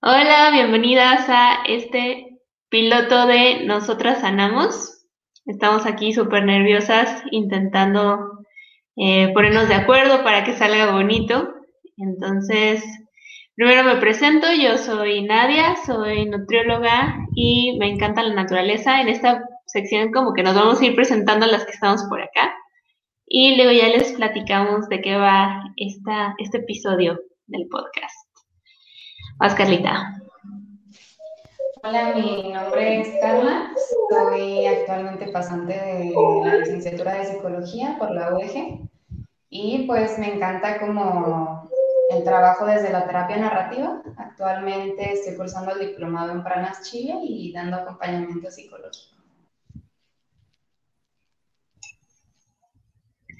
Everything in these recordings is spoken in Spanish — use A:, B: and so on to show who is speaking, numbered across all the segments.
A: Hola, bienvenidas a este piloto de Nosotras Sanamos. Estamos aquí súper nerviosas intentando eh, ponernos de acuerdo para que salga bonito. Entonces, primero me presento, yo soy Nadia, soy nutrióloga y me encanta la naturaleza. En esta sección como que nos vamos a ir presentando las que estamos por acá y luego ya les platicamos de qué va esta, este episodio del podcast. Vas, Carlita.
B: Hola, mi nombre es Carla, soy actualmente pasante de la licenciatura de psicología por la UEG y pues me encanta como el trabajo desde la terapia narrativa. Actualmente estoy cursando el diplomado en Pranas Chile y dando acompañamiento psicológico.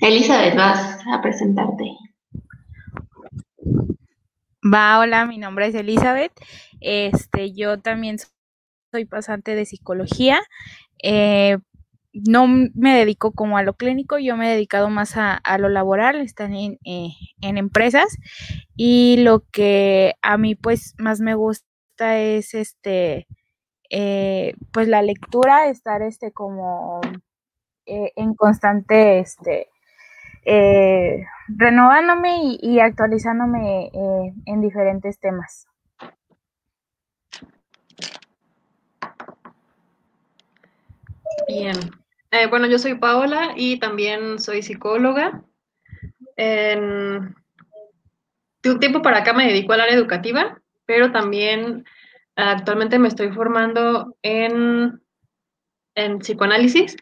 A: Elizabeth, vas a presentarte.
C: Va, hola, mi nombre es Elizabeth. Este, yo también soy pasante de psicología. Eh, no me dedico como a lo clínico, yo me he dedicado más a, lo laboral, están en, eh, en, empresas y lo que a mí pues más me gusta es este, eh, pues la lectura, estar este como en constante este, eh, renovándome y, actualizándome eh, en diferentes temas.
D: Bien. Eh, bueno, yo soy Paola y también soy psicóloga. de un tiempo para acá me dedico al área educativa, pero también actualmente me estoy formando en, en psicoanálisis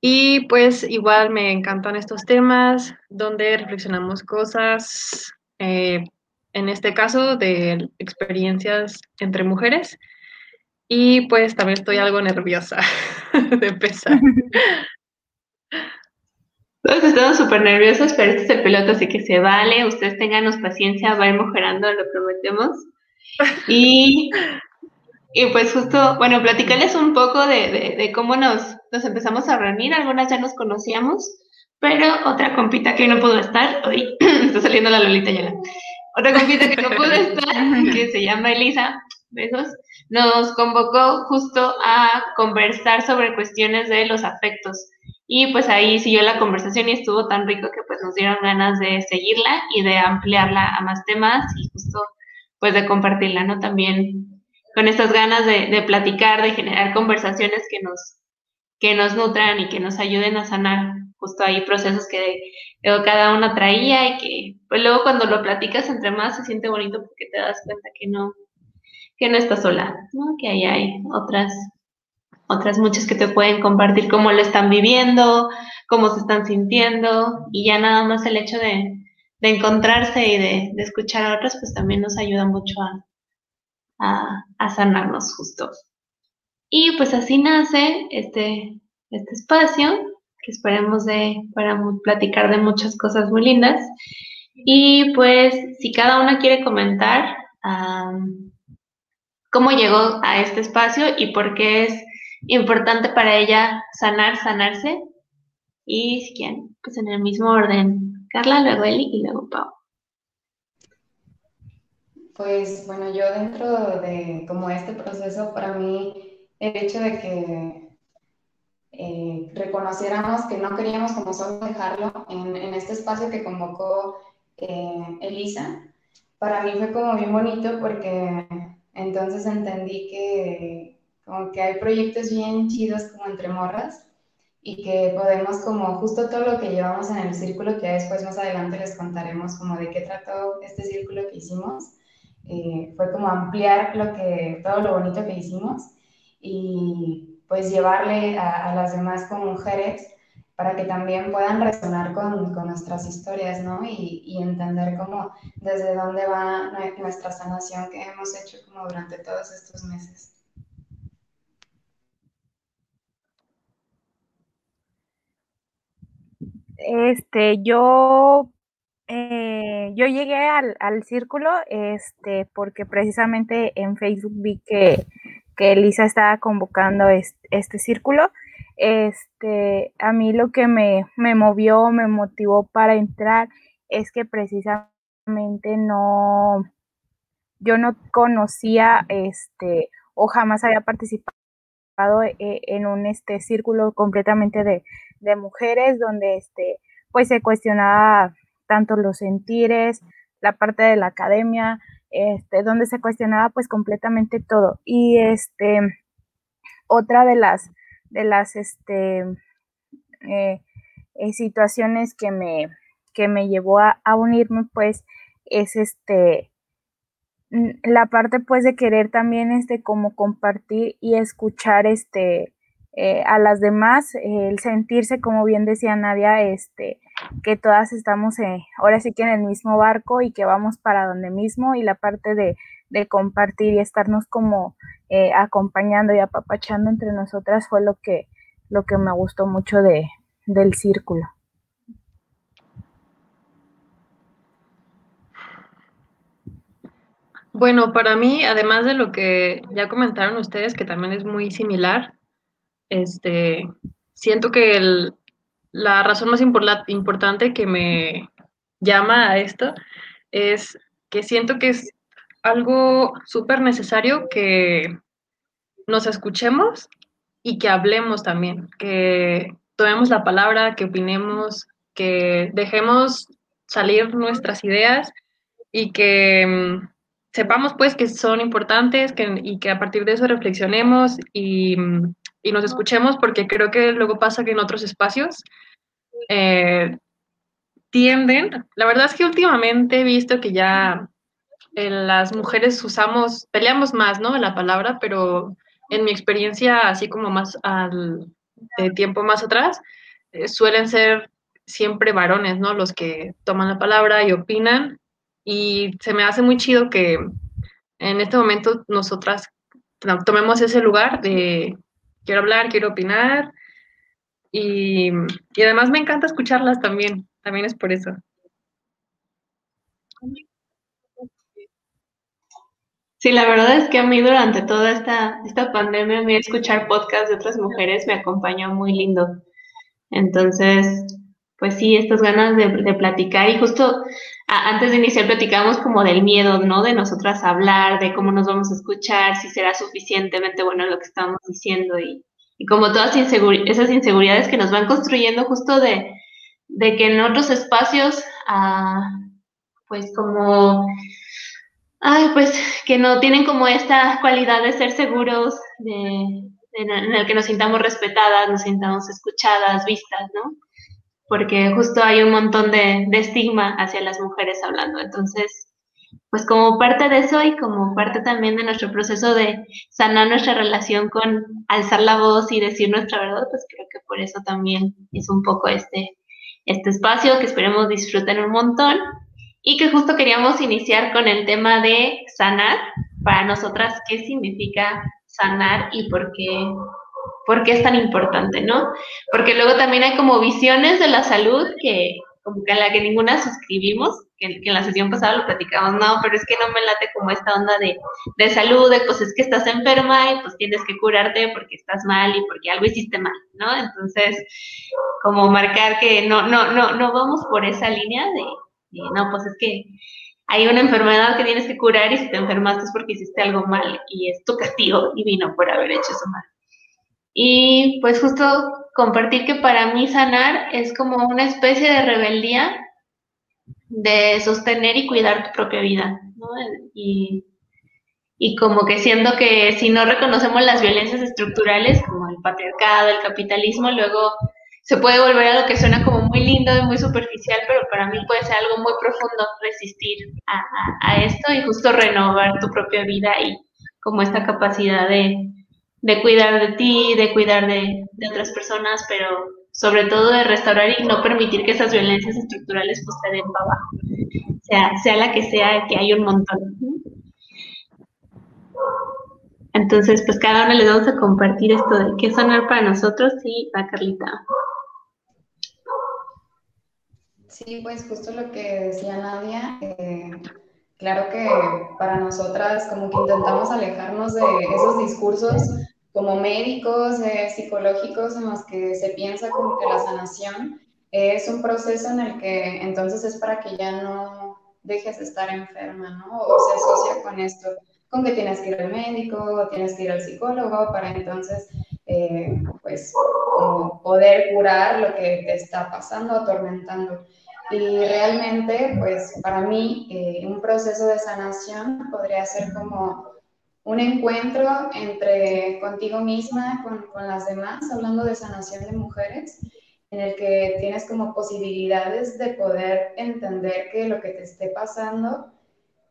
D: y pues igual me encantan estos temas donde reflexionamos cosas, eh, en este caso de experiencias entre mujeres. Y pues también estoy algo nerviosa de empezar.
A: Todos estamos súper nerviosos, pero este es el piloto, así que se vale. Ustedes tenganos paciencia, va a ir mejorando, lo prometemos. Y y pues justo, bueno, platicarles un poco de, cómo nos, nos, empezamos a reunir. Algunas ya nos conocíamos, pero otra compita que no pudo estar, hoy está saliendo la Lolita ya. Otra compita que no pudo estar, que se llama Elisa, besos, nos convocó justo a conversar sobre cuestiones de los afectos. Y pues ahí siguió la conversación y estuvo tan rico que pues nos dieron ganas de seguirla y de ampliarla a más temas y justo pues de compartirla, ¿no? También con estas ganas de, platicar, de generar conversaciones que nos, que nos nutran y que nos ayuden a sanar justo ahí procesos que cada una traía y que pues luego cuando lo platicas entre más se siente bonito porque te das cuenta que no, que no estás sola, ¿no? que ahí hay otras, otras muchas que te pueden compartir cómo lo están viviendo, cómo se están sintiendo y ya nada más el hecho de, encontrarse y de, de escuchar a otras pues también nos ayuda mucho a, a, sanarnos justo. Y pues así nace este, este espacio, que esperemos de, para platicar de muchas cosas muy lindas. Y pues si cada una quiere comentar cómo llegó a este espacio y por qué es importante para ella sanar, sanarse. Y si quieren, pues en el mismo orden, Carla, luego Eli y luego Pau.
B: Pues bueno, yo dentro de como este proceso, para mí el hecho de que eh, reconociéramos que no queríamos como solo dejarlo en, este espacio que convocó eh, Elisa, para mí fue como bien bonito porque entonces entendí que como que hay proyectos bien chidos como entre morras y que podemos como justo todo lo que llevamos en el círculo que después más adelante les contaremos como de qué trató este círculo que hicimos eh, fue como ampliar lo que, todo lo bonito que hicimos y pues llevarle a, las demás como mujeres para que también puedan resonar con, con nuestras historias, ¿no? Y, y, entender cómo, desde dónde va nuestra sanación que hemos hecho como durante todos estos meses.
C: Este, yo eh, yo llegué al, círculo este, porque precisamente en Facebook vi que, que Elisa estaba convocando este, círculo. Este, a mí lo que me, me, movió, me motivó para entrar es que precisamente no, yo no conocía este o jamás había participado eh, en un este círculo completamente de, de, mujeres donde este pues se cuestionaba tanto los sentires, la parte de la academia, este, donde se cuestionaba pues completamente todo. Y este otra de las de las este eh, eh, situaciones que me que me llevó a, a unirme pues es este la parte pues de querer también este como compartir y escuchar este eh, a las demás, el sentirse como bien decía Nadia, este que todas estamos eh, ahora sí que en el mismo barco y que vamos para donde mismo y la parte de, de compartir y estarnos como eh, acompañando y apapachando entre nosotras fue lo que lo que me gustó mucho de, del círculo.
D: Bueno, para mí, además de lo que ya comentaron ustedes, que también es muy similar, este, siento que la razón más importante que me llama a esto es que siento que es algo súper necesario que nos escuchemos y que hablemos también, que tomemos la palabra, que opinemos, que dejemos salir nuestras ideas y que mm, sepamos pues que son importantes que, y que a partir de eso reflexionemos y, y, nos escuchemos porque creo que luego pasa que en otros espacios eh, tienden, la verdad es que últimamente he visto que ya en las mujeres usamos, peleamos más, ¿no? La palabra, pero en mi experiencia, así como más al de tiempo más atrás, eh, suelen ser siempre varones, ¿no? Los que toman la palabra y opinan y se me hace muy chido que en este momento nosotras tomemos ese lugar de quiero hablar, quiero opinar y, y además me encanta escucharlas también, también es por eso.
A: Sí, la verdad es que a mí durante toda esta, esta pandemia, a mí escuchar podcasts de otras mujeres me acompañó muy lindo. Entonces, pues sí, estas ganas de, de platicar y justo antes de iniciar platicamos como del miedo, ¿no? De nosotras hablar, de cómo nos vamos a escuchar, si será suficientemente bueno lo que estamos diciendo y, como todas esas inseguridades que nos van construyendo justo de, que en otros espacios, ah, pues como, ay, pues que no tienen como esta cualidad de ser seguros, en el que nos sintamos respetadas, nos sintamos escuchadas, vistas, ¿no? Porque justo hay un montón de, estigma hacia las mujeres hablando. Entonces, pues como parte de eso y como parte también de nuestro proceso de sanar nuestra relación con alzar la voz y decir nuestra verdad, pues creo que por eso también es un poco este, este espacio que esperemos disfruten un montón y que justo queríamos iniciar con el tema de sanar. Para nosotras, ¿qué significa sanar y por qué por qué es tan importante, ¿no? Porque luego también hay como visiones de la salud que como que a la que ninguna suscribimos, que, en la sesión pasada lo platicamos, no, pero es que no me late como esta onda de, de salud, de pues es que estás enferma y pues tienes que curarte porque estás mal y porque algo hiciste mal, ¿no? Entonces, como marcar que no, no, no, no vamos por esa línea de, de no, pues es que hay una enfermedad que tienes que curar y si te enfermaste es porque hiciste algo mal y es tu castigo divino por haber hecho eso mal. Y pues justo compartir que para mí sanar es como una especie de rebeldía de sostener y cuidar tu propia vida, ¿no? Y, y como que siendo que si no reconocemos las violencias estructurales como el patriarcado, el capitalismo, luego se puede volver a lo que suena como muy lindo y muy superficial, pero para mí puede ser algo muy profundo resistir a, a esto y justo renovar tu propia vida y como esta capacidad de, de cuidar de ti, de cuidar de, otras personas, pero sobre todo de restaurar y no permitir que esas violencias estructurales pues den para abajo, sea, sea la que sea, que hay un montón. Entonces, pues cada uno les vamos a compartir esto de qué sonar para nosotros y va Carlita.
B: Sí, pues justo lo que decía Nadia, eh, claro que para nosotras como que intentamos alejarnos de esos discursos como médicos eh, psicológicos en los que se piensa como que la sanación es un proceso en el que entonces es para que ya no dejes de estar enferma, ¿no? O se asocia con esto, con que tienes que ir al médico, o tienes que ir al psicólogo para entonces, eh, pues, poder curar lo que te está pasando, atormentando. Y realmente, pues, para mí, eh, un proceso de sanación podría ser como un encuentro entre contigo misma, con, con las demás, hablando de sanación de mujeres, en el que tienes como posibilidades de poder entender que lo que te esté pasando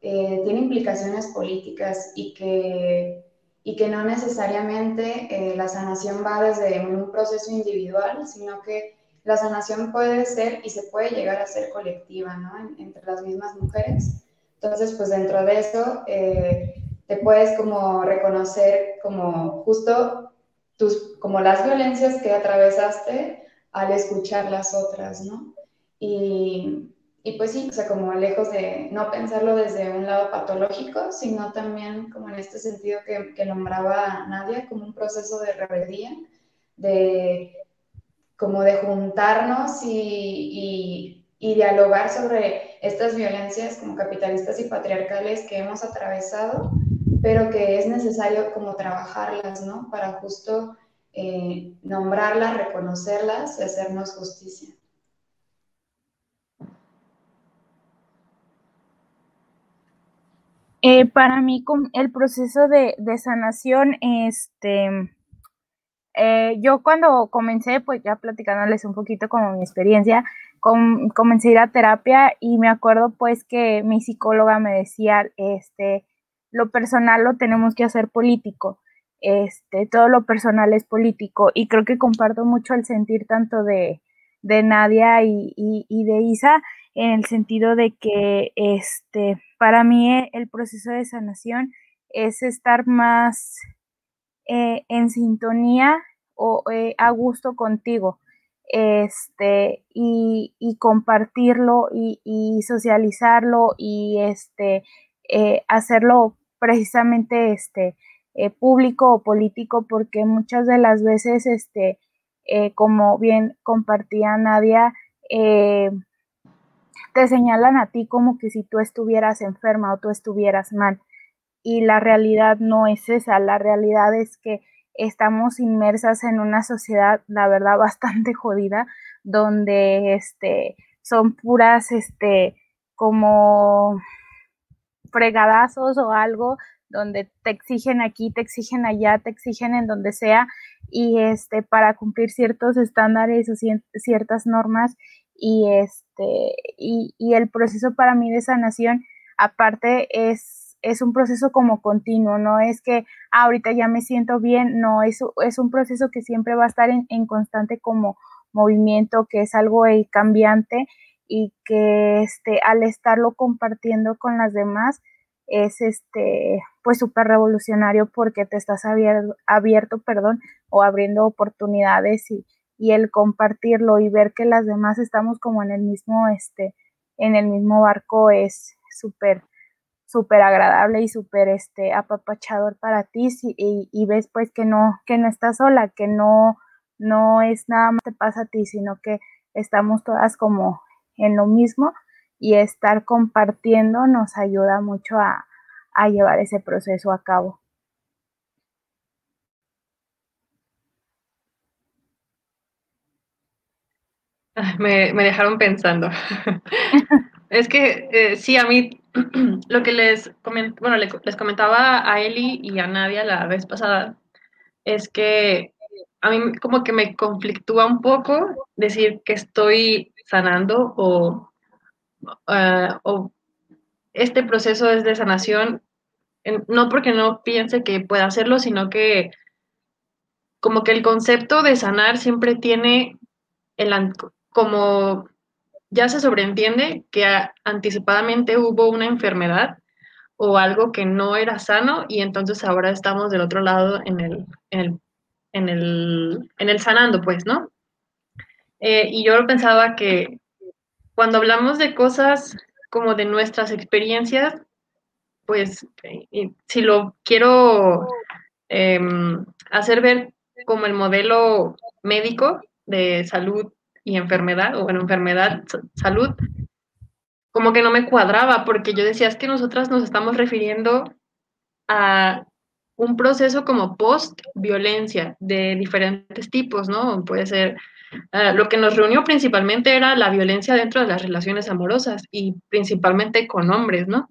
B: eh, tiene implicaciones políticas y que, y que no necesariamente eh, la sanación va desde un proceso individual, sino que la sanación puede ser y se puede llegar a ser colectiva, ¿no? entre las mismas mujeres. Entonces, pues dentro de eso, eh, te puedes como reconocer como justo tus, como las violencias que atravesaste al escuchar las otras, ¿no? Y, y pues sí, o sea, como lejos de no pensarlo desde un lado patológico, sino también como en este sentido que, que nombraba Nadia, como un proceso de rebeldía, de como de juntarnos y, y, y, dialogar sobre estas violencias como capitalistas y patriarcales que hemos atravesado, pero que es necesario como trabajarlas, ¿no? Para justo eh, nombrarlas, reconocerlas y hacernos justicia.
C: Eh, para mí, el proceso de, sanación, este, eh, yo cuando comencé, pues ya platicándoles un poquito como mi experiencia, comencé a ir a terapia y me acuerdo pues que mi psicóloga me decía, este, lo personal lo tenemos que hacer político. Este, todo lo personal es político y creo que comparto mucho el sentir tanto de, Nadia y, de Isa en el sentido de que este, para mí el proceso de sanación es estar más eh, en sintonía o eh, a gusto contigo este, y, compartirlo y, socializarlo y este, eh, hacerlo precisamente este, eh, público o político, porque muchas de las veces, este, eh, como bien compartía Nadia, eh, te señalan a ti como que si tú estuvieras enferma o tú estuvieras mal. Y la realidad no es esa, la realidad es que estamos inmersas en una sociedad, la verdad, bastante jodida, donde este, son puras, este, como fregadazos o algo donde te exigen aquí, te exigen allá, te exigen en donde sea, y este, para cumplir ciertos estándares o ciertas normas, y este, y, el proceso para mí de sanación, aparte, es, es un proceso como continuo, no es que ah, ahorita ya me siento bien, no, es, es un proceso que siempre va a estar en, en constante como movimiento, que es algo cambiante y que este, al estarlo compartiendo con las demás, es este pues súper revolucionario porque te estás abierto, abierto, perdón, o abriendo oportunidades y, y, el compartirlo y ver que las demás estamos como en el mismo, este, en el mismo barco es súper, súper agradable y súper este apapachador para ti y, y, ves pues que no, que no estás sola, que no, no es nada más te pasa a ti, sino que estamos todas como en lo mismo y estar compartiendo nos ayuda mucho a, llevar ese proceso a cabo.
D: Me, dejaron pensando. es que eh, sí, a mí lo que les, bueno, les comentaba a Eli y a Nadia la vez pasada es que a mí como que me conflictúa un poco decir que estoy sanando o Ah, o este proceso es de sanación, no porque no piense que pueda hacerlo, sino que como que el concepto de sanar siempre tiene el como ya se sobreentiende que anticipadamente hubo una enfermedad o algo que no era sano y entonces ahora estamos del otro lado en el, en el, en el, en el sanando, pues, ¿no? Eh, y yo pensaba que cuando hablamos de cosas como de nuestras experiencias, pues si lo quiero em, hacer ver como el modelo médico de salud y enfermedad, o bueno, enfermedad, salud, como que no me cuadraba, porque yo decía, es que nosotras nos estamos refiriendo a un proceso como post-violencia de diferentes tipos, ¿no? Puede ser, uh, lo que nos reunió principalmente era la violencia dentro de las relaciones amorosas y principalmente con hombres, ¿no?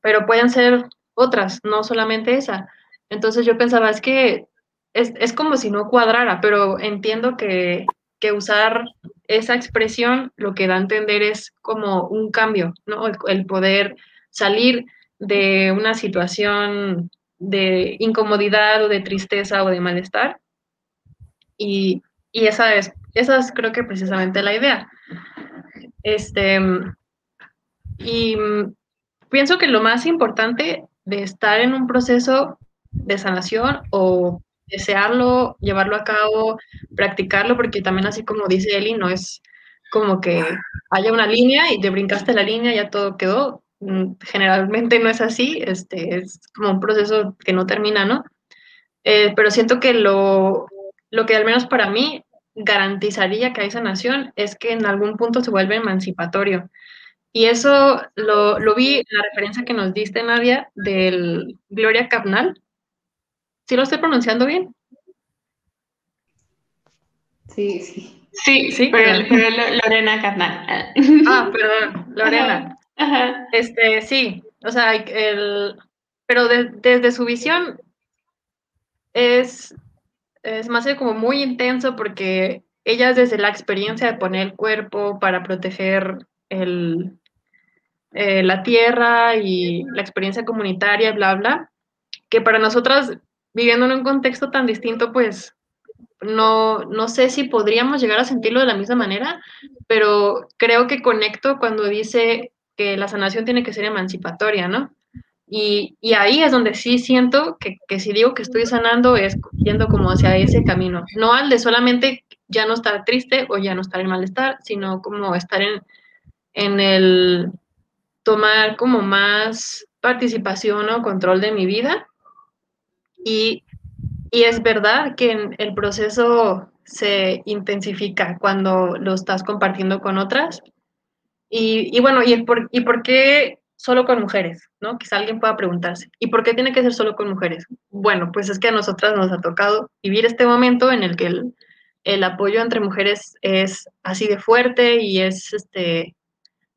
D: Pero pueden ser otras, no solamente esa. Entonces yo pensaba, es que es, es como si no cuadrara, pero entiendo que, que, usar esa expresión lo que da a entender es como un cambio, ¿no? El poder salir de una situación de incomodidad o de tristeza o de malestar. Y, y esa, es, esa es creo que precisamente la idea. Este, y pienso que lo más importante de estar en un proceso de sanación o desearlo, llevarlo a cabo, practicarlo, porque también así como dice Eli, no es como que haya una línea y te brincaste la línea, ya todo quedó. Mm, generalmente no es así, este, es como un proceso que no termina, ¿no? Eh, pero siento que lo, lo que al menos para mí garantizaría que hay sanación es que en algún punto se vuelve emancipatorio. Y eso lo, lo vi en la referencia que nos diste, Nadia, del Gloria Capnal. ¿Sí lo estoy pronunciando bien?
B: Sí, sí.
A: Sí, sí, pero, pero Lorena Capnal.
D: Ah, perdón, Lorena. Ajá. Este, sí, o sea, el, pero de, desde su visión es, es más como muy intenso porque ella desde la experiencia de poner el cuerpo para proteger el, eh, la tierra y la experiencia comunitaria, bla, bla, que para nosotras, viviendo en un contexto tan distinto, pues no, no sé si podríamos llegar a sentirlo de la misma manera, pero creo que conecto cuando dice que la sanación tiene que ser emancipatoria, ¿no? Y, y ahí es donde sí siento que, que, si digo que estoy sanando es yendo como hacia ese camino, no al de solamente ya no estar triste o ya no estar en malestar, sino como estar en, en el tomar como más participación o control de mi vida. Y, y es verdad que el proceso se intensifica cuando lo estás compartiendo con otras y, y bueno, ¿y, por, ¿y por qué solo con mujeres? ¿no? Quizá alguien pueda preguntarse, ¿y por qué tiene que ser solo con mujeres? Bueno, pues es que a nosotras nos ha tocado vivir este momento en el que el, el apoyo entre mujeres es así de fuerte y es, este,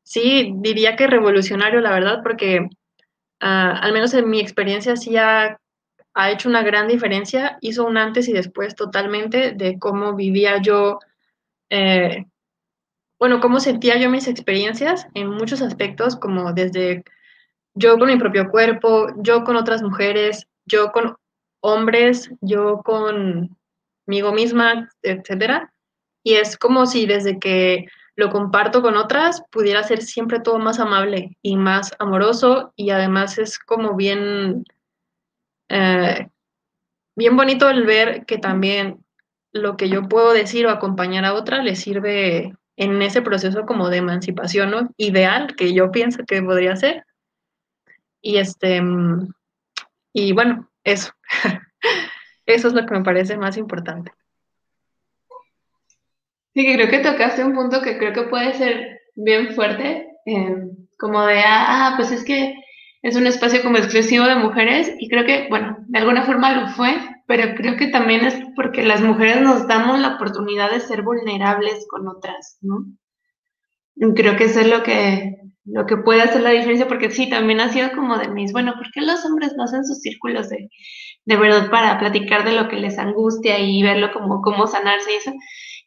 D: sí, diría que revolucionario, la verdad, porque uh, al menos en mi experiencia sí ha, ha hecho una gran diferencia, hizo un antes y después totalmente de cómo vivía yo eh, bueno, cómo sentía yo mis experiencias en muchos aspectos, como desde yo con mi propio cuerpo, yo con otras mujeres, yo con hombres, yo conmigo misma, etcétera. Y es como si desde que lo comparto con otras pudiera ser siempre todo más amable y más amoroso y además es como bien, eh, bien bonito el ver que también lo que yo puedo decir o acompañar a otra le sirve en ese proceso como de emancipación ¿no? ideal que yo pienso que podría ser. Y este, y bueno, eso. eso es lo que me parece más importante.
A: Sí, que creo que tocaste un punto que creo que puede ser bien fuerte, como de, ah, pues es que es un espacio como exclusivo de mujeres y creo que, bueno, de alguna forma lo fue, pero creo que también es porque las mujeres nos damos la oportunidad de ser vulnerables con otras, ¿no? Creo que eso es lo que, lo que puede hacer la diferencia, porque sí, también ha sido como de mis, bueno, ¿por qué los hombres no hacen sus círculos de, de verdad para platicar de lo que les angustia y verlo como cómo sanarse y eso?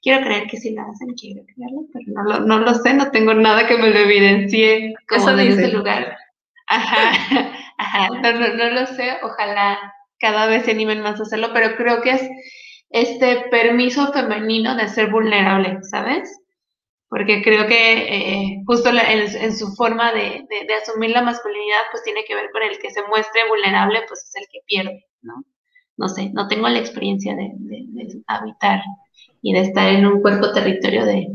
A: Quiero creer que sí lo hacen, quiero creerlo, pero no lo, no lo sé, no tengo nada que me lo evidencie como eso desde ese lugar. Ajá, ajá, no, no, no lo sé, ojalá cada vez se animen más a hacerlo, pero creo que es este permiso femenino de ser vulnerable, ¿sabes? Porque creo que eh, justo en, su forma de, asumir la masculinidad, pues tiene que ver con el que se muestre vulnerable, pues es el que pierde, ¿no? No sé, no tengo la experiencia de, de habitar y de estar en un cuerpo territorio de,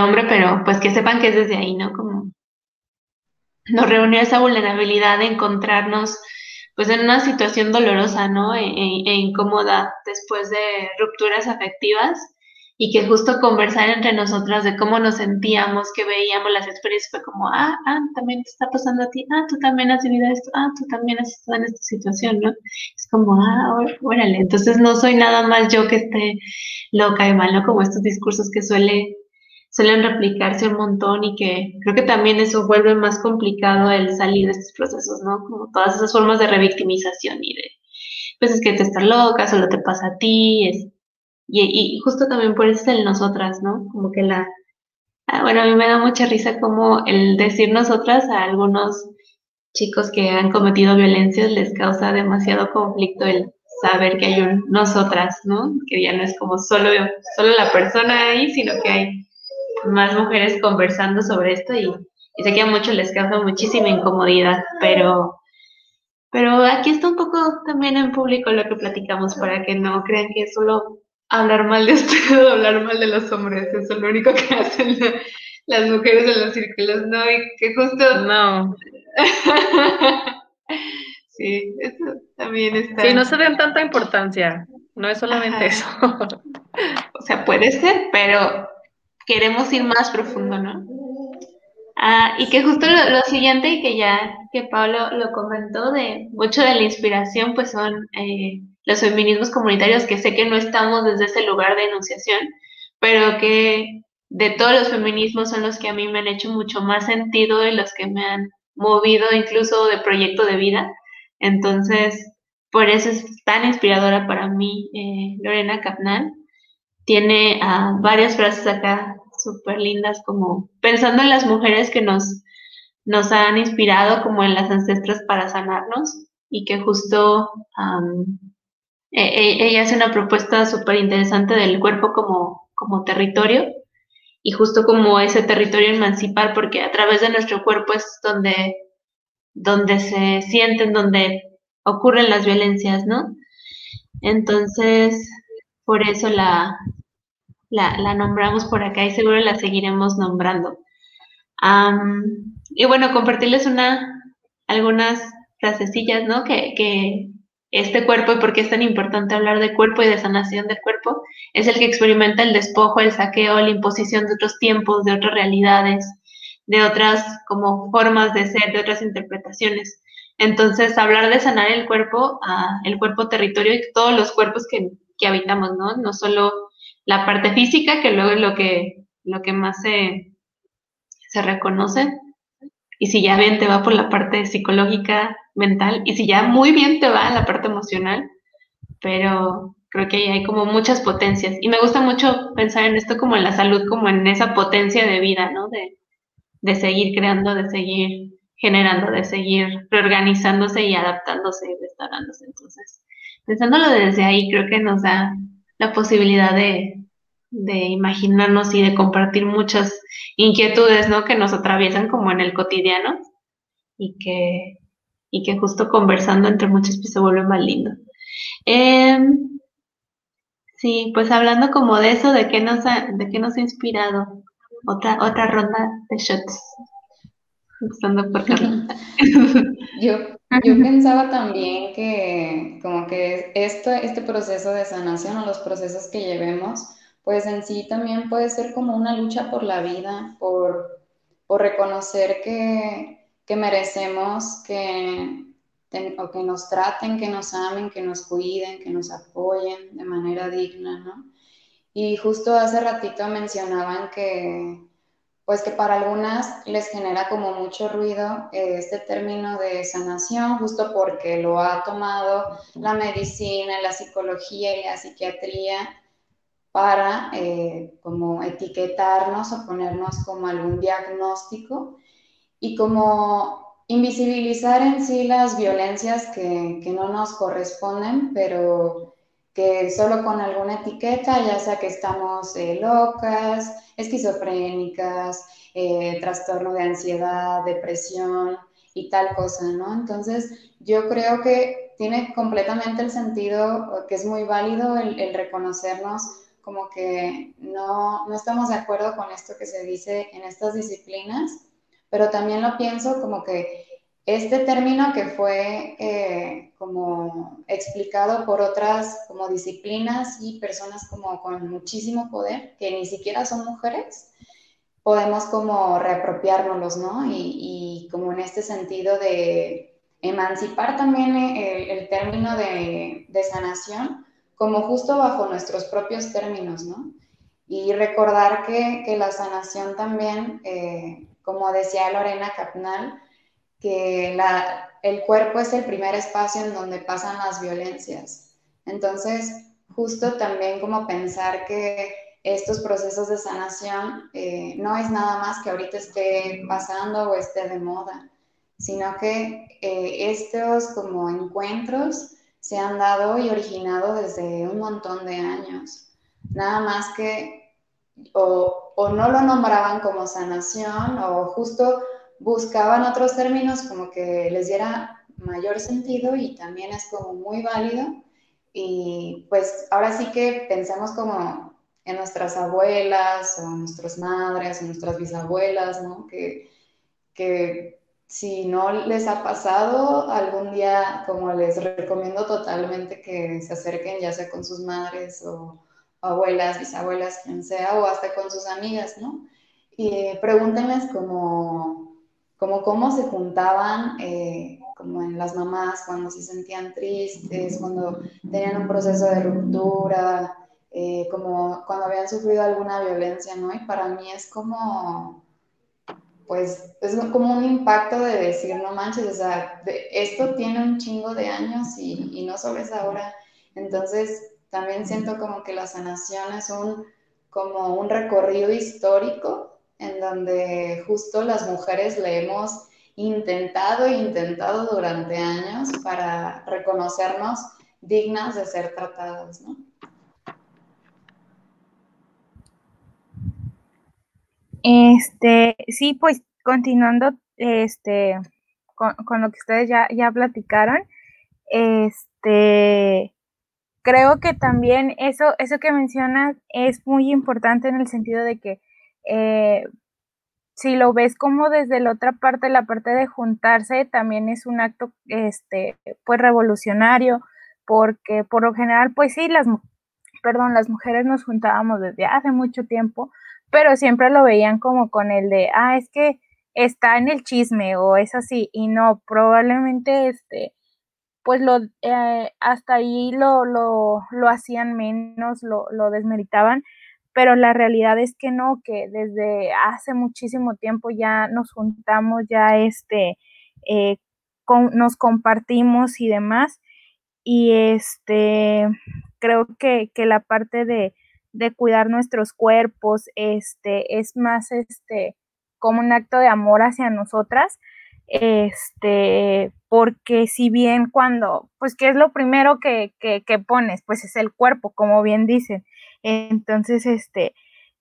A: hombre, pero pues que sepan que es desde ahí, ¿no? Como nos reunió esa vulnerabilidad de encontrarnos pues en una situación dolorosa, ¿no? E, e, e, incómoda después de rupturas afectivas y que justo conversar entre nosotras de cómo nos sentíamos, que veíamos las experiencias, fue como, ah, ah, también te está pasando a ti, ah, tú también has vivido esto, ah, tú también has estado en esta situación, ¿no? Es como, ah, órale, entonces no soy nada más yo que esté loca y mal, ¿no? Como estos discursos que suele, suelen replicarse un montón y que creo que también eso vuelve más complicado el salir de estos procesos, ¿no? Como todas esas formas de revictimización y de, pues es que te estás loca, solo te pasa a ti, es y, justo también por eso es el nosotras, ¿no? Como que la... Ah, bueno, a mí me da mucha risa como el decir nosotras a algunos chicos que han cometido violencias les causa demasiado conflicto el saber que hay un nosotras, ¿no? Que ya no es como solo, solo la persona ahí, sino que hay más mujeres conversando sobre esto y, y sé que a muchos les causa muchísima incomodidad, pero, pero aquí está un poco también en público lo que platicamos para que no crean que es solo hablar mal de usted o hablar mal de los hombres. Eso es lo único que hacen las mujeres en los círculos, ¿no? Y que justo...
D: No.
A: sí, eso también está...
D: Sí, no se den tanta importancia. No es solamente eso.
A: o sea, puede ser, pero queremos ir más profundo, ¿no? Ah, y que justo lo, siguiente, y que ya que Pablo lo comentó, de mucho de la inspiración, pues son eh, los feminismos comunitarios, que sé que no estamos desde ese lugar de enunciación, pero que de todos los feminismos son los que a mí me han hecho mucho más sentido y los que me han movido incluso de proyecto de vida. Entonces, por eso es tan inspiradora para mí eh, Lorena Capnal. Tiene ah, varias frases acá súper lindas, como pensando en las mujeres que nos, nos han inspirado, como en las ancestras para sanarnos, y que justo e, e, ella hace una propuesta súper interesante del cuerpo como, como territorio y justo como ese territorio emancipar, porque a través de nuestro cuerpo es donde, donde se sienten, donde ocurren las violencias, ¿no? Entonces, por eso la, la, nombramos por acá y seguro la seguiremos nombrando. y bueno, compartirles una, algunas frasecillas, ¿no? Que, que, este cuerpo y por qué es tan importante hablar de cuerpo y de sanación del cuerpo, es el que experimenta el despojo, el saqueo, la imposición de otros tiempos, de otras realidades, de otras como formas de ser, de otras interpretaciones. Entonces, hablar de sanar el cuerpo, uh, el cuerpo territorio y todos los cuerpos que, que, habitamos, ¿no? No solo la parte física, que luego es lo que, lo que más se, se reconoce, y si ya bien te va por la parte psicológica, mental y si ya muy bien te va la parte emocional, pero creo que ahí hay como muchas potencias y me gusta mucho pensar en esto como en la salud, como en esa potencia de vida, ¿no? De, de seguir creando, de seguir generando, de seguir reorganizándose y adaptándose y restaurándose. Entonces, pensándolo desde ahí, creo que nos da la posibilidad de, de imaginarnos y de compartir muchas inquietudes, ¿no? Que nos atraviesan como en el cotidiano y que y que justo conversando entre muchos pues se vuelve más lindo. Em, sí, pues hablando como de eso, de qué nos ha, de qué nos ha inspirado otra, otra ronda de shots. Empezando por
B: yo, yo pensaba también que como que esto, este proceso de sanación o los procesos que llevemos, pues en sí también puede ser como una lucha por la vida, por, por reconocer que, que merecemos que, o que nos traten, que nos amen, que nos cuiden, que nos apoyen de manera digna, ¿no? Y justo hace ratito mencionaban que, pues que para algunas les genera como mucho ruido eh, este término de sanación, justo porque lo ha tomado la medicina, la psicología y la psiquiatría para eh, como etiquetarnos o ponernos como algún diagnóstico y como invisibilizar en sí las violencias que, que, no nos corresponden, pero que solo con alguna etiqueta, ya sea que estamos eh, locas, esquizofrénicas, eh, trastorno de ansiedad, depresión y tal cosa, ¿no? Entonces, yo creo que tiene completamente el sentido, que es muy válido el, el reconocernos como que no, no estamos de acuerdo con esto que se dice en estas disciplinas pero también lo pienso como que este término que fue eh, como explicado por otras como disciplinas y personas como con muchísimo poder, que ni siquiera son mujeres, podemos como reapropiárnoslos, ¿no? Y, como en este sentido de emancipar también el, término de, sanación como justo bajo nuestros propios términos, ¿no? Y recordar que, la sanación también, eh, como decía Lorena Capnal, que el cuerpo es el primer espacio en donde pasan las violencias. Entonces, justo también como pensar que estos procesos de sanación eh, no es nada más que ahorita esté pasando o esté de moda, sino que eh, estos como encuentros se han dado y originado desde un montón de años. Nada más que o, o no lo nombraban como sanación o justo buscaban otros términos como que les diera mayor sentido y también es como muy válido. Y pues ahora sí que pensemos como en nuestras abuelas o nuestras madres o nuestras bisabuelas, ¿no? Que, que si no les ha pasado algún día, como les recomiendo totalmente que se acerquen ya sea con sus madres o abuelas, bisabuelas, quien sea, o hasta con sus amigas, ¿no? Y pregúntenles como como cómo se juntaban, eh, como en las mamás cuando se sentían tristes, cuando tenían un proceso de ruptura, eh, como cuando habían sufrido alguna violencia, ¿no? Y para mí es como, pues, es como un impacto de decir, no manches, o sea, esto tiene un chingo de años y, y no solo es ahora. Entonces, también siento como que la sanación es un, como un recorrido histórico en donde justo las mujeres le hemos intentado e intentado durante años para reconocernos dignas de ser tratadas, ¿no?
C: Este, sí, pues continuando este, con, con, lo que ustedes ya, ya platicaron, este, creo que también eso, eso que mencionas es muy importante en el sentido de que eh, si lo ves como desde la otra parte, la parte de juntarse, también es un acto, este, pues revolucionario, porque por lo general, pues sí, las, perdón, las mujeres nos juntábamos desde hace mucho tiempo, pero siempre lo veían como con el de, ah, es que está en el chisme o es así, y no, probablemente, este, pues lo, eh, hasta ahí lo, lo, lo hacían menos, lo, lo desmeritaban, pero la realidad es que no, que desde hace muchísimo tiempo ya nos juntamos, ya este, eh, nos compartimos y demás. Y este, creo que, la parte de, de, cuidar nuestros cuerpos, este, es más, este, como un acto de amor hacia nosotras, este, porque si bien cuando, pues, ¿qué es lo primero que, que, que pones? Pues es el cuerpo, como bien dicen. Entonces, este,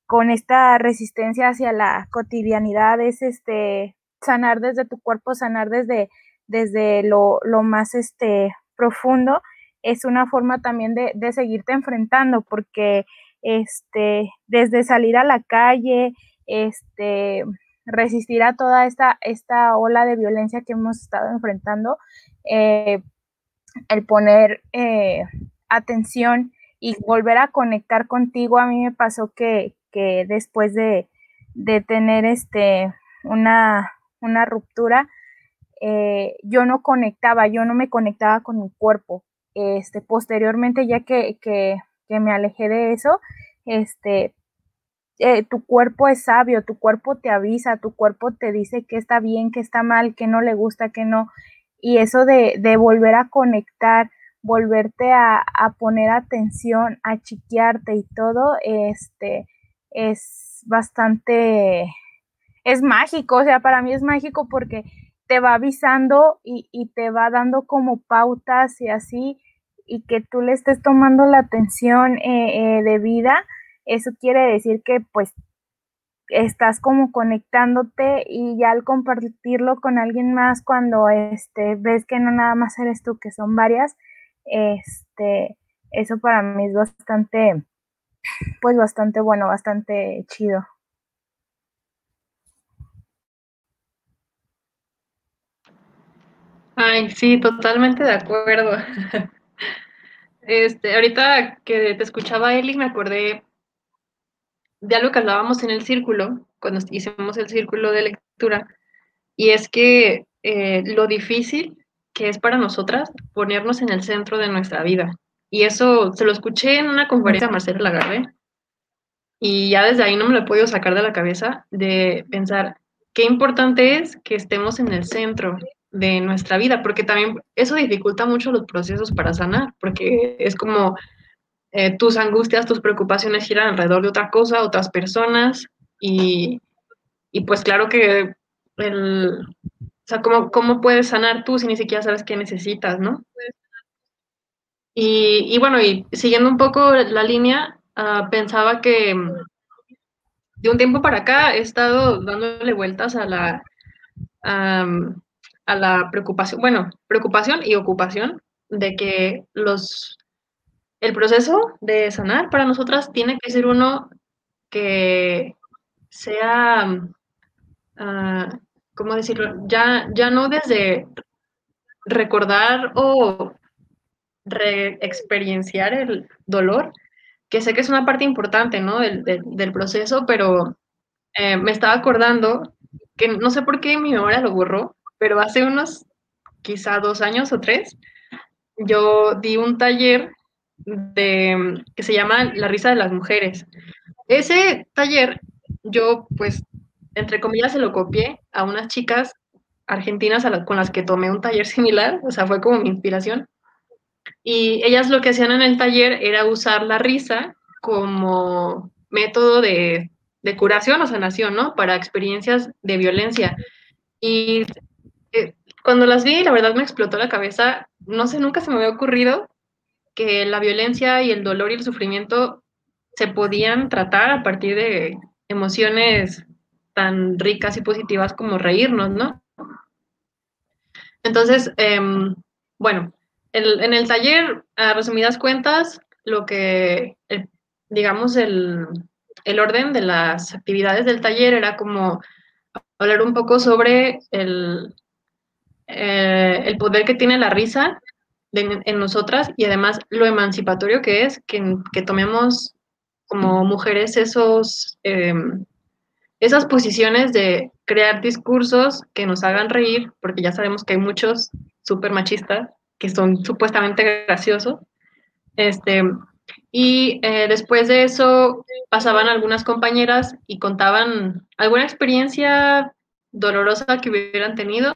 C: con esta resistencia hacia la cotidianidad es este sanar desde tu cuerpo, sanar desde, desde lo, lo más este profundo, es una forma también de, de seguirte enfrentando, porque este, desde salir a la calle, este, resistir a toda esta, esta ola de violencia que hemos estado enfrentando, eh, el poner eh, atención y volver a conectar contigo. A mí me pasó que, que después de, de, tener este, una, una ruptura, eh, yo no conectaba, yo no me conectaba con mi cuerpo. Este, posteriormente, ya que, que, que me alejé de eso, este, eh, tu cuerpo es sabio, tu cuerpo te avisa, tu cuerpo te dice que está bien, que está mal, que no le gusta, que no. Y eso de, de volver a conectar volverte a, poner atención, a chiquearte y todo, este, es bastante, es mágico, o sea, para mí es mágico porque te va avisando y, te va dando como pautas y así, y que tú le estés tomando la atención eh, eh, de vida, eso quiere decir que pues estás como conectándote y ya al compartirlo con alguien más cuando este ves que no nada más eres tú que son varias este, eso para mí es bastante, pues bastante bueno, bastante chido.
D: Ay, sí, totalmente de acuerdo. Este, ahorita que te escuchaba Eli, me acordé de algo que hablábamos en el círculo, cuando hicimos el círculo de lectura, y es que eh, lo difícil que es para nosotras ponernos en el centro de nuestra vida. Y eso se lo escuché en una conferencia de Marcela Lagarde, y ya desde ahí no me lo he podido sacar de la cabeza de pensar qué importante es que estemos en el centro de nuestra vida, porque también eso dificulta mucho los procesos para sanar, porque es como eh, tus angustias, tus preocupaciones giran alrededor de otra cosa, otras personas, y, y pues claro que el, sea, ¿cómo, ¿cómo puedes sanar tú si ni siquiera sabes qué necesitas, no? Y, y bueno, y siguiendo un poco la línea, uh, pensaba que de un tiempo para acá he estado dándole vueltas a la, a la preocupación, bueno, preocupación y ocupación de que los, el proceso de sanar para nosotras tiene que ser uno que sea, uh, ¿cómo decirlo? Ya, ya no desde recordar o reexperienciar el dolor, que sé que es una parte importante, ¿no? Del, del, proceso, pero eh, me estaba acordando que no sé por qué mi memoria lo borró, pero hace unos quizá dos años o tres, yo di un taller de, que se llama La risa de las mujeres. Ese taller, yo pues, entre comillas, se lo copié a unas chicas argentinas con las que tomé un taller similar, o sea, fue como mi inspiración. Y ellas lo que hacían en el taller era usar la risa como método de, de curación o sanación, ¿no? Para experiencias de violencia. Y eh, cuando las vi, la verdad me explotó la cabeza. No sé, nunca se me había ocurrido que la violencia y el dolor y el sufrimiento se podían tratar a partir de emociones tan ricas y positivas como reírnos, ¿no? Entonces, eh, bueno, en el taller, a resumidas cuentas, lo que, digamos, el, el orden de las actividades del taller era como hablar un poco sobre el, eh, poder que tiene la risa en nosotras y además lo emancipatorio que es que, que tomemos como mujeres esos, eh, esas posiciones de crear discursos que nos hagan reír, porque ya sabemos que hay muchos súper machistas que son supuestamente graciosos. Este, y eh, después de eso pasaban algunas compañeras y contaban alguna experiencia dolorosa que hubieran tenido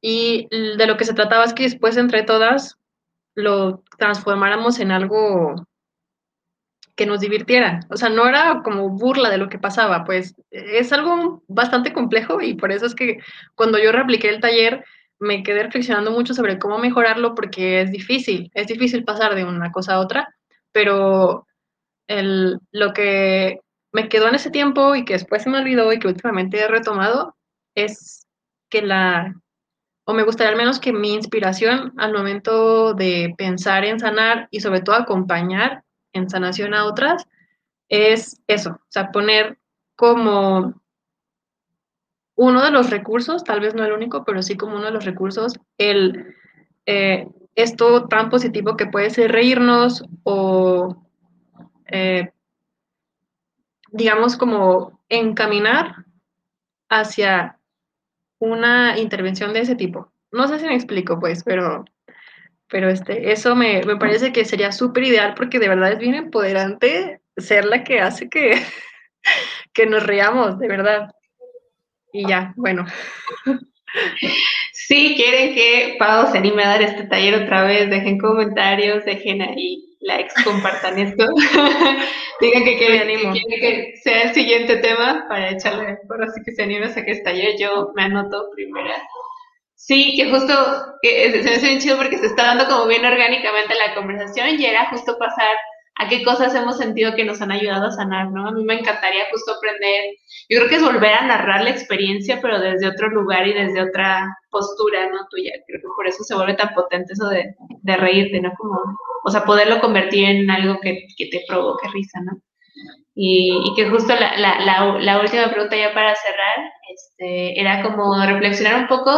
D: y de lo que se trataba es que después entre todas lo transformáramos en algo que nos divirtiera. O sea, no era como burla de lo que pasaba, pues es algo bastante complejo y por eso es que cuando yo repliqué el taller me quedé reflexionando mucho sobre cómo mejorarlo porque es difícil, es difícil pasar de una cosa a otra, pero el, lo que me quedó en ese tiempo y que después se me olvidó y que últimamente he retomado es que la o me gustaría al menos que mi inspiración al momento de pensar en sanar y sobre todo acompañar en sanación a otras es eso, o sea, poner como uno de los recursos, tal vez no el único, pero sí como uno de los recursos, el eh, esto tan positivo que puede ser reírnos o, eh, digamos, como encaminar hacia una intervención de ese tipo. No sé si me explico, pues, pero, pero este, eso me, me parece que sería súper ideal porque de verdad es bien empoderante ser la que hace que, que nos riamos, de verdad. Y ya, bueno.
A: Si quieren que Pau se anime a dar este taller otra vez, dejen comentarios, dejen ahí likes, compartan esto. Digan que quieren que, que, sea el siguiente tema para echarle por así que se anime a que este taller. Yo me anoto primera. Sí, que justo que se me hace bien chido porque se está dando como bien orgánicamente la conversación y era justo pasar a qué cosas hemos sentido que nos han ayudado a sanar, ¿no? A mí me encantaría justo aprender, yo creo que es volver a narrar la experiencia, pero desde otro lugar y desde otra postura, ¿no? Tuya. Creo que por eso se vuelve tan potente eso de, de reírte, ¿no? Como, o sea, poderlo convertir en algo que, que te provoque risa, ¿no? Y, que justo la, la, última pregunta ya para cerrar, Este, era como reflexionar un poco,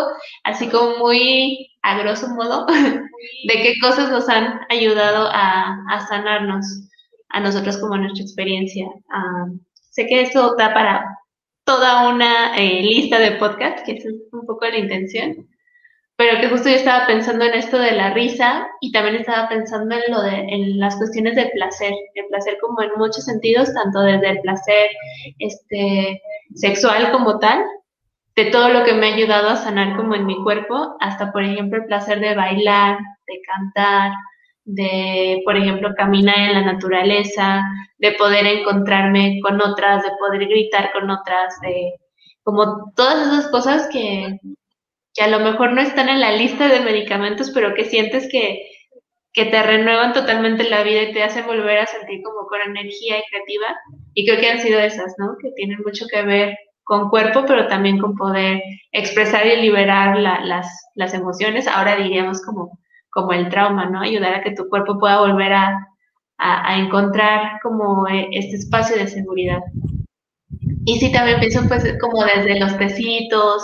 A: así como muy a grosso modo, de qué cosas nos han ayudado a, sanarnos a nosotros como nuestra experiencia. Ah, sé que esto da para toda una eh, lista de podcast, que es un poco la intención, pero que justo yo estaba pensando en esto de la risa y también estaba pensando en lo de en las cuestiones del placer, el placer como en muchos sentidos, tanto desde el placer este sexual como tal, de todo lo que me ha ayudado a sanar como en mi cuerpo, hasta por ejemplo el placer de bailar, de cantar, de por ejemplo caminar en la naturaleza, de poder encontrarme con otras, de poder gritar con otras, de como todas esas cosas que que a lo mejor no están en la lista de medicamentos, pero que sientes que, que te renuevan totalmente la vida y te hacen volver a sentir como con energía y creativa. Y creo que han sido esas, ¿no? Que tienen mucho que ver con cuerpo, pero también con poder expresar y liberar las, las emociones. Ahora diríamos como, como el trauma, ¿no? Ayudar a que tu cuerpo pueda volver a, a, encontrar como eh, este espacio de seguridad. Y sí, también pienso pues como desde los tecitos,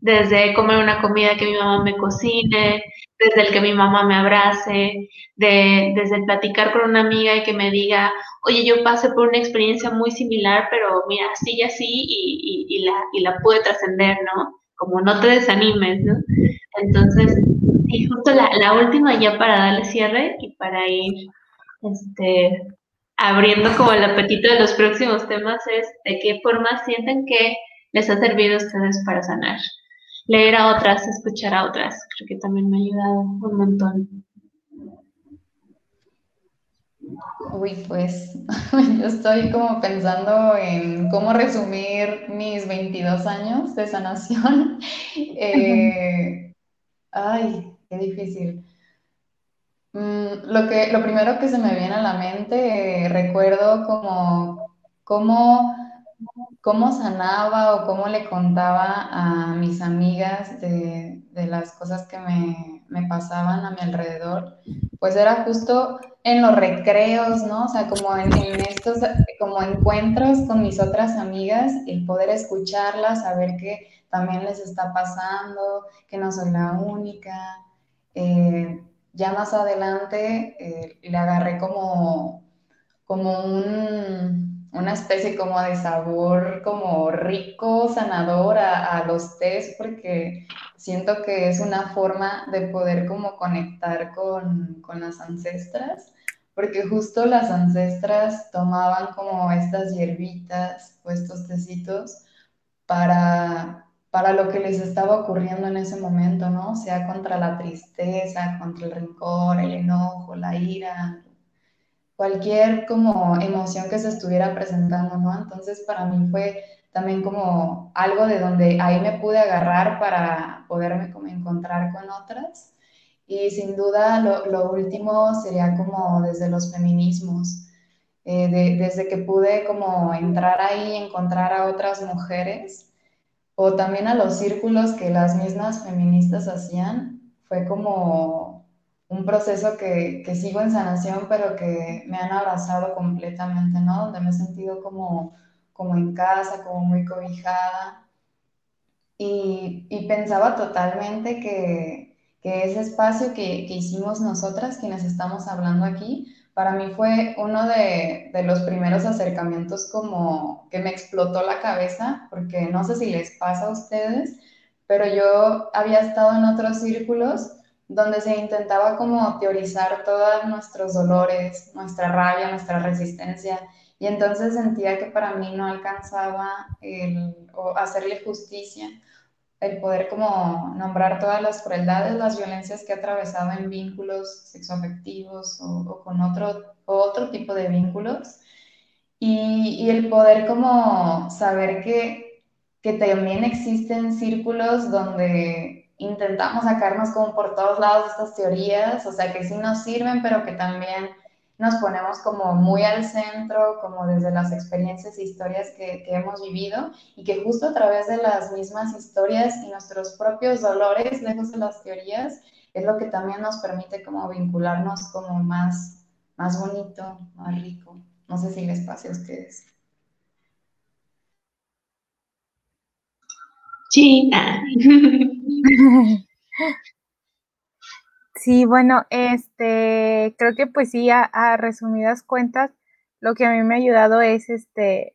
A: desde comer una comida que mi mamá me cocine, desde el que mi mamá me abrace, de, desde el platicar con una amiga y que me diga, oye, yo pasé por una experiencia muy similar, pero mira, así y así, y, y, la, y la pude trascender, ¿no? Como no te desanimes, ¿no? Entonces, y justo la, la última ya para darle cierre y para ir este, abriendo como el apetito de los próximos temas es de qué forma sienten que les ha servido a ustedes para sanar leer a otras, escuchar a otras. Creo que también me ha ayudado un montón.
B: Uy, pues yo estoy como pensando en cómo resumir mis 22 años de sanación. Eh, ay, qué difícil. Mm, lo, que, lo primero que se me viene a la mente, eh, recuerdo como cómo cómo sanaba o cómo le contaba a mis amigas de, las cosas que me, pasaban a mi alrededor, pues era justo en los recreos, ¿no? O sea, como en, estos como encuentros con mis otras amigas, el poder escucharlas, saber que también les está pasando, que no soy la única. Eh, ya más adelante eh, le agarré como, como un una especie como de sabor como rico, sanador a, los tés, porque siento que es una forma de poder como conectar con, las ancestras, porque justo las ancestras tomaban como estas hierbitas o estos tecitos para, para lo que les estaba ocurriendo en ese momento, ¿no? Sea contra la tristeza, contra el rencor, el enojo, la ira, cualquier como emoción que se estuviera presentando, ¿no? Entonces para mí fue también como algo de donde ahí me pude agarrar para poderme como encontrar con otras. Y sin duda lo, último sería como desde los feminismos, eh, desde que pude como entrar ahí, encontrar a otras mujeres o también a los círculos que las mismas feministas hacían, fue como un proceso que, que, sigo en sanación, pero que me han abrazado completamente, ¿no? Donde me he sentido como, como en casa, como muy cobijada. Y, y pensaba totalmente que, que ese espacio que, que, hicimos nosotras, quienes estamos hablando aquí, para mí fue uno de, los primeros acercamientos como que me explotó la cabeza, porque no sé si les pasa a ustedes, pero yo había estado en otros círculos donde se intentaba como teorizar todos nuestros dolores, nuestra rabia, nuestra resistencia, y entonces sentía que para mí no alcanzaba el, o hacerle justicia, el poder como nombrar todas las crueldades, las violencias que he atravesado en vínculos sexoafectivos o, o con otro, otro tipo de vínculos, y, y el poder como saber que, que también existen círculos donde intentamos sacarnos como por todos lados estas teorías, o sea, que sí nos sirven, pero que también nos ponemos como muy al centro, como desde las experiencias e historias que, que, hemos vivido y que justo a través de las mismas historias y nuestros propios dolores, lejos de las teorías, es lo que también nos permite como vincularnos como más, más bonito, más rico. No sé si les pase a ustedes.
A: China.
C: Sí, bueno, este, creo que pues sí, a, resumidas cuentas, lo que a mí me ha ayudado es este,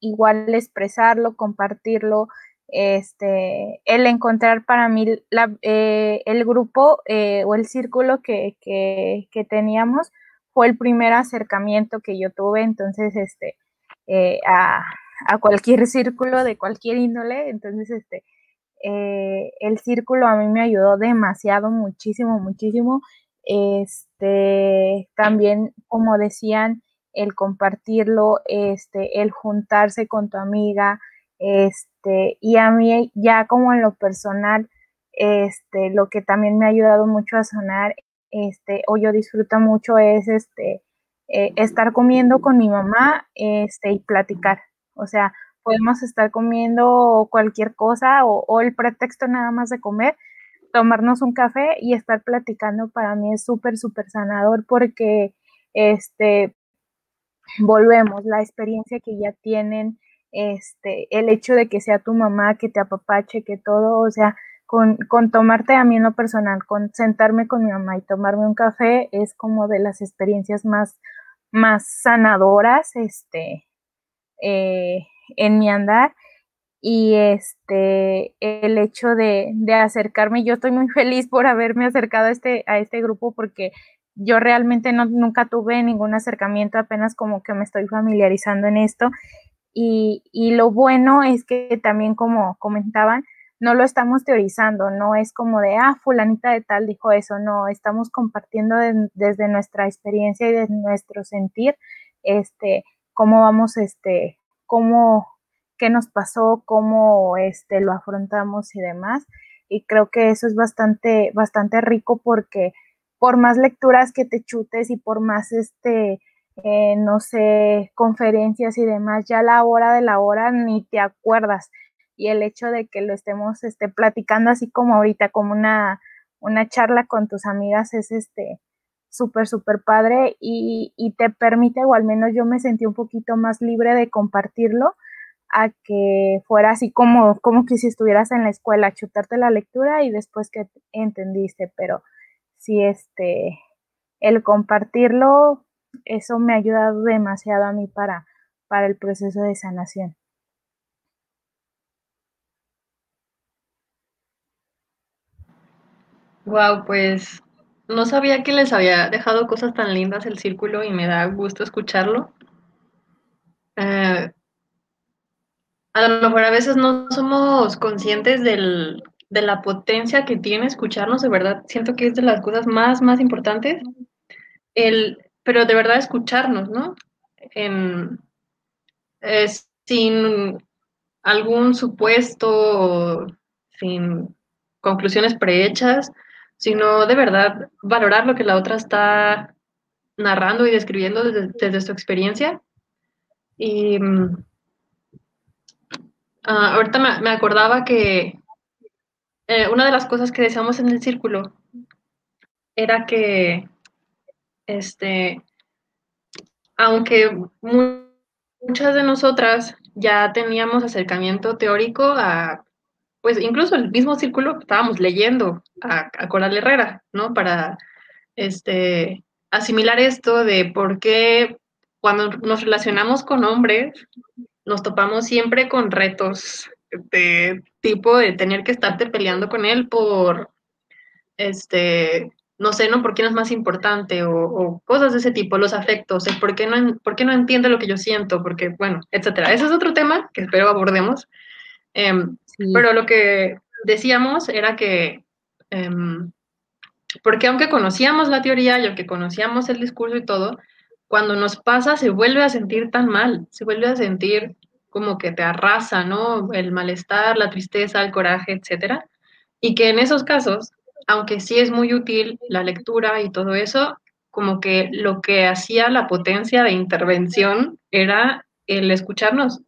C: igual expresarlo, compartirlo, este, el encontrar para mí la, eh, el grupo eh, o el círculo que, que, que, teníamos fue el primer acercamiento que yo tuve, entonces, este, eh, a, a, cualquier círculo de cualquier índole, entonces, este, eh, el círculo a mí me ayudó demasiado, muchísimo, muchísimo. Este, también, como decían, el compartirlo, este, el juntarse con tu amiga, este, y a mí ya como en lo personal, este, lo que también me ha ayudado mucho a sonar, este, o yo disfruto mucho es, este, eh, estar comiendo con mi mamá, este, y platicar, o sea, podemos estar comiendo cualquier cosa o, el pretexto nada más de comer, tomarnos un café y estar platicando para mí es súper, súper sanador porque este, volvemos, la experiencia que ya tienen, este, el hecho de que sea tu mamá, que te apapache, que todo, o sea, con, con tomarte a mí en lo personal, con sentarme con mi mamá y tomarme un café es como de las experiencias más, más sanadoras, este, eh, en mi andar y este el hecho de, de, acercarme, yo estoy muy feliz por haberme acercado a este, a este grupo porque yo realmente no, nunca tuve ningún acercamiento, apenas como que me estoy familiarizando en esto. Y, y lo bueno es que también como comentaban, no lo estamos teorizando, no es como de, ah, fulanita de tal dijo eso, no, estamos compartiendo de, desde nuestra experiencia y desde nuestro sentir, este, cómo vamos, este, cómo, qué nos pasó, cómo este, lo afrontamos y demás. Y creo que eso es bastante, bastante rico porque por más lecturas que te chutes y por más, este, eh, no sé, conferencias y demás, ya la hora de la hora ni te acuerdas. Y el hecho de que lo estemos este, platicando así como ahorita, como una, una charla con tus amigas, es este súper, súper padre y, y, te permite, o al menos yo me sentí un poquito más libre de compartirlo a que fuera así como, como que si estuvieras en la escuela, chutarte la lectura y después que entendiste, pero sí, este, el compartirlo, eso me ha ayudado demasiado a mí para, para el proceso de sanación.
D: Wow, pues no sabía que les había dejado cosas tan lindas el círculo y me da gusto escucharlo. Eh, a lo mejor a veces no somos conscientes del, de la potencia que tiene escucharnos, de verdad, siento que es de las cosas más, más importantes, el, pero de verdad escucharnos, ¿no? En, eh, sin algún supuesto, sin conclusiones prehechas, sino de verdad valorar lo que la otra está narrando y describiendo desde, su experiencia. Y uh, ahorita me, me, acordaba que eh, una de las cosas que decíamos en el círculo era que, este, aunque muchas de nosotras ya teníamos acercamiento teórico a, pues incluso el mismo círculo estábamos leyendo a, a Coral Herrera, ¿no? Para, este, asimilar esto de por qué cuando nos relacionamos con hombres nos topamos siempre con retos de tipo de tener que estarte peleando con él por, este, no sé, ¿no? ¿Por quién es más importante? O, cosas de ese tipo, los afectos, el por qué, no, por qué no entiende lo que yo siento, porque, bueno, etcétera. Ese es otro tema que espero abordemos. Eh, Pero lo que decíamos era que, eh, porque aunque conocíamos la teoría y aunque conocíamos el discurso y todo, cuando nos pasa se vuelve a sentir tan mal, se vuelve a sentir como que te arrasa, ¿no? El malestar, la tristeza, el coraje, etcétera. Y que en esos casos, aunque sí es muy útil la lectura y todo eso, como que lo que hacía la potencia de intervención era el escucharnos,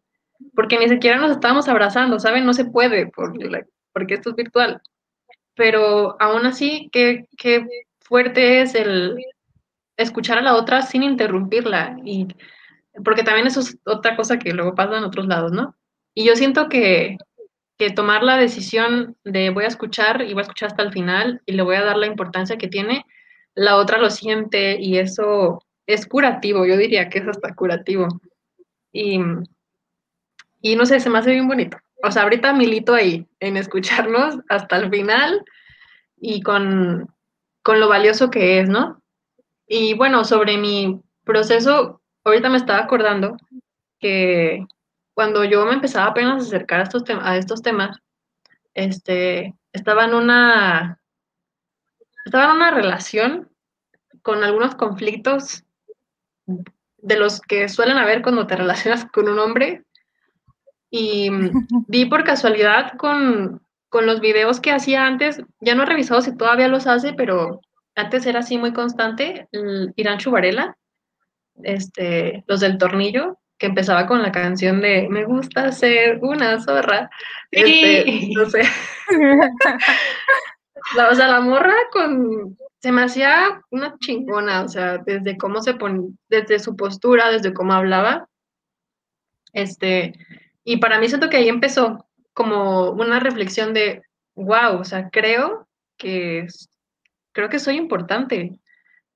D: porque ni siquiera nos estábamos abrazando, ¿saben? No se puede por, porque esto es virtual. Pero aún así, qué, qué fuerte es el escuchar a la otra sin interrumpirla y porque también eso es otra cosa que luego pasa en otros lados, ¿no? Y yo siento que que tomar la decisión de voy a escuchar y voy a escuchar hasta el final y le voy a dar la importancia que tiene, la otra lo siente y eso es curativo, yo diría que es hasta curativo. Y, y no sé, se me hace bien bonito. O sea, ahorita milito ahí en escucharnos hasta el final y con, con lo valioso que es, ¿no? Y bueno, sobre mi proceso, ahorita me estaba acordando que cuando yo me empezaba apenas a acercar a estos, a estos temas, este, estaba en una, estaba en una relación con algunos conflictos de los que suelen haber cuando te relacionas con un hombre. Y vi por casualidad con, con los videos que hacía antes, ya no he revisado si todavía los hace, pero antes era así muy constante, Irán Chubarela, este, los del tornillo, que empezaba con la canción de Me gusta ser una zorra. Este, no sé. o sea, la morra con se me hacía una chingona, o sea, desde cómo se ponía, desde su postura, desde cómo hablaba. Este, y para mí siento que ahí empezó como una reflexión de, wow, o sea, creo que creo que soy importante.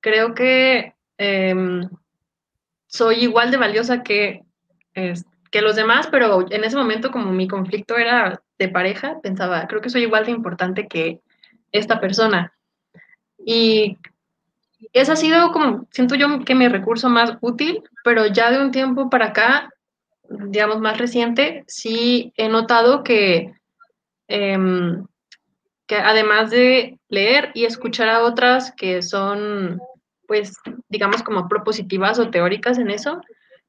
D: Creo que em, soy igual de valiosa que, que los demás, pero en ese momento como mi conflicto era de pareja, pensaba, creo que soy igual de importante que esta persona. Y ese ha sido como, siento yo que mi recurso más útil, pero ya de un tiempo para acá, digamos más reciente, sí he notado que, em, que además de leer y escuchar a otras que son pues, digamos, como propositivas o teóricas en eso,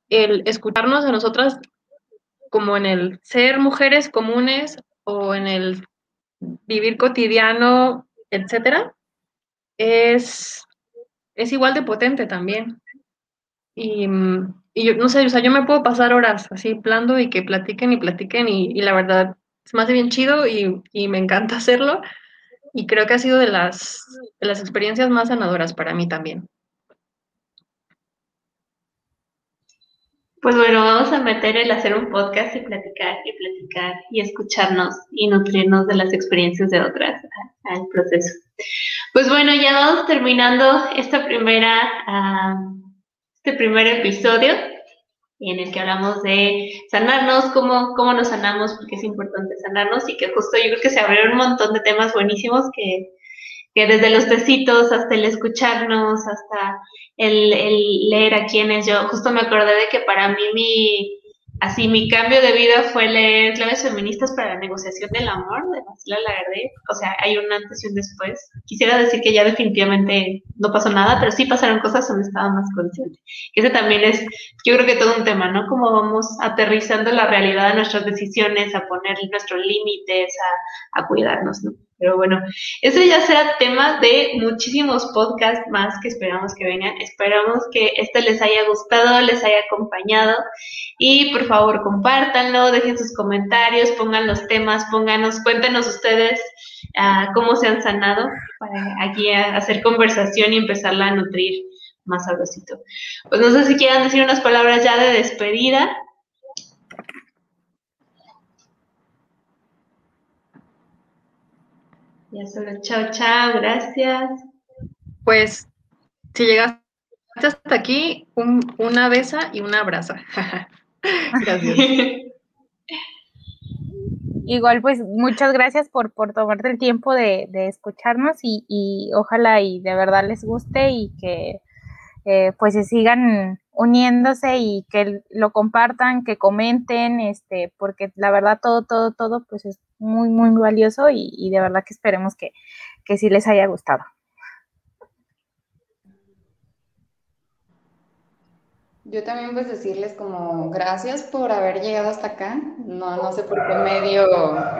D: el escucharnos a nosotras como en el ser mujeres comunes o en el vivir cotidiano, etcétera, es, es igual de potente también. Y, y, yo no sé, o sea, yo me puedo pasar horas así plando y que platiquen y platiquen y, la verdad me hace bien chido y, me encanta hacerlo y creo que ha sido de las, de las experiencias más sanadoras para mí también.
A: Pues bueno, vamos a meter el hacer un podcast y platicar y platicar y escucharnos y nutrirnos de las experiencias de otras al proceso. Pues bueno, ya vamos terminando esta primera, este primer episodio en el que hablamos de sanarnos, cómo, cómo nos sanamos, porque es importante sanarnos y que justo yo creo que se abrieron un montón de temas buenísimos que, que desde los tecitos hasta el escucharnos, hasta el, leer a quienes. Yo, justo me acordé de que para mí mi, así mi cambio de vida fue leer claves feministas para la negociación del amor de Marcela Lagarde, o sea, hay un antes y un después. Quisiera decir que ya definitivamente no pasó nada, pero sí pasaron cosas donde estaba más consciente. Ese también es, yo creo que todo un tema, ¿no? Cómo vamos aterrizando la realidad a nuestras decisiones, a poner nuestros límites, a, a cuidarnos, ¿no? Pero bueno, eso ya será tema de muchísimos podcasts más que esperamos que vengan. Esperamos que este les haya gustado, les haya acompañado. Y por favor, compártanlo, dejen sus comentarios, pongan los temas, pónganos, cuéntenos ustedes uh, cómo se han sanado para aquí hacer conversación y empezarla a nutrir más sabrosito. Pues no sé si quieran decir unas palabras ya de despedida. Ya solo, chao, chao, gracias.
D: Pues, si llegaste hasta aquí, un, una besa y una abraza. gracias.
C: Igual, pues, muchas gracias por, por tomarte el tiempo de, de escucharnos y, y, ojalá y de verdad les guste y que eh, pues se sigan uniéndose y que lo compartan, que comenten, este, porque la verdad todo, todo, todo, pues es muy, muy valioso y, de verdad que esperemos que, que sí les haya gustado.
B: Yo también pues decirles como gracias por haber llegado hasta acá. No, no sé por qué medio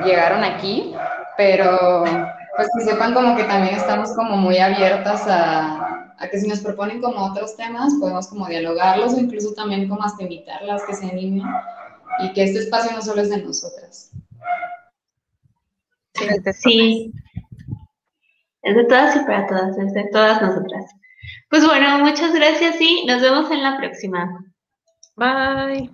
B: llegaron aquí, pero pues que sepan como que también estamos como muy abiertas a, a que si nos proponen como otros temas, podemos como dialogarlos o incluso también como hasta invitarlas que se animen y que este espacio no solo es de nosotras.
A: Sí. Es de todas y para todas, es de todas nosotras. Pues bueno, muchas gracias y nos vemos en la próxima.
D: Bye.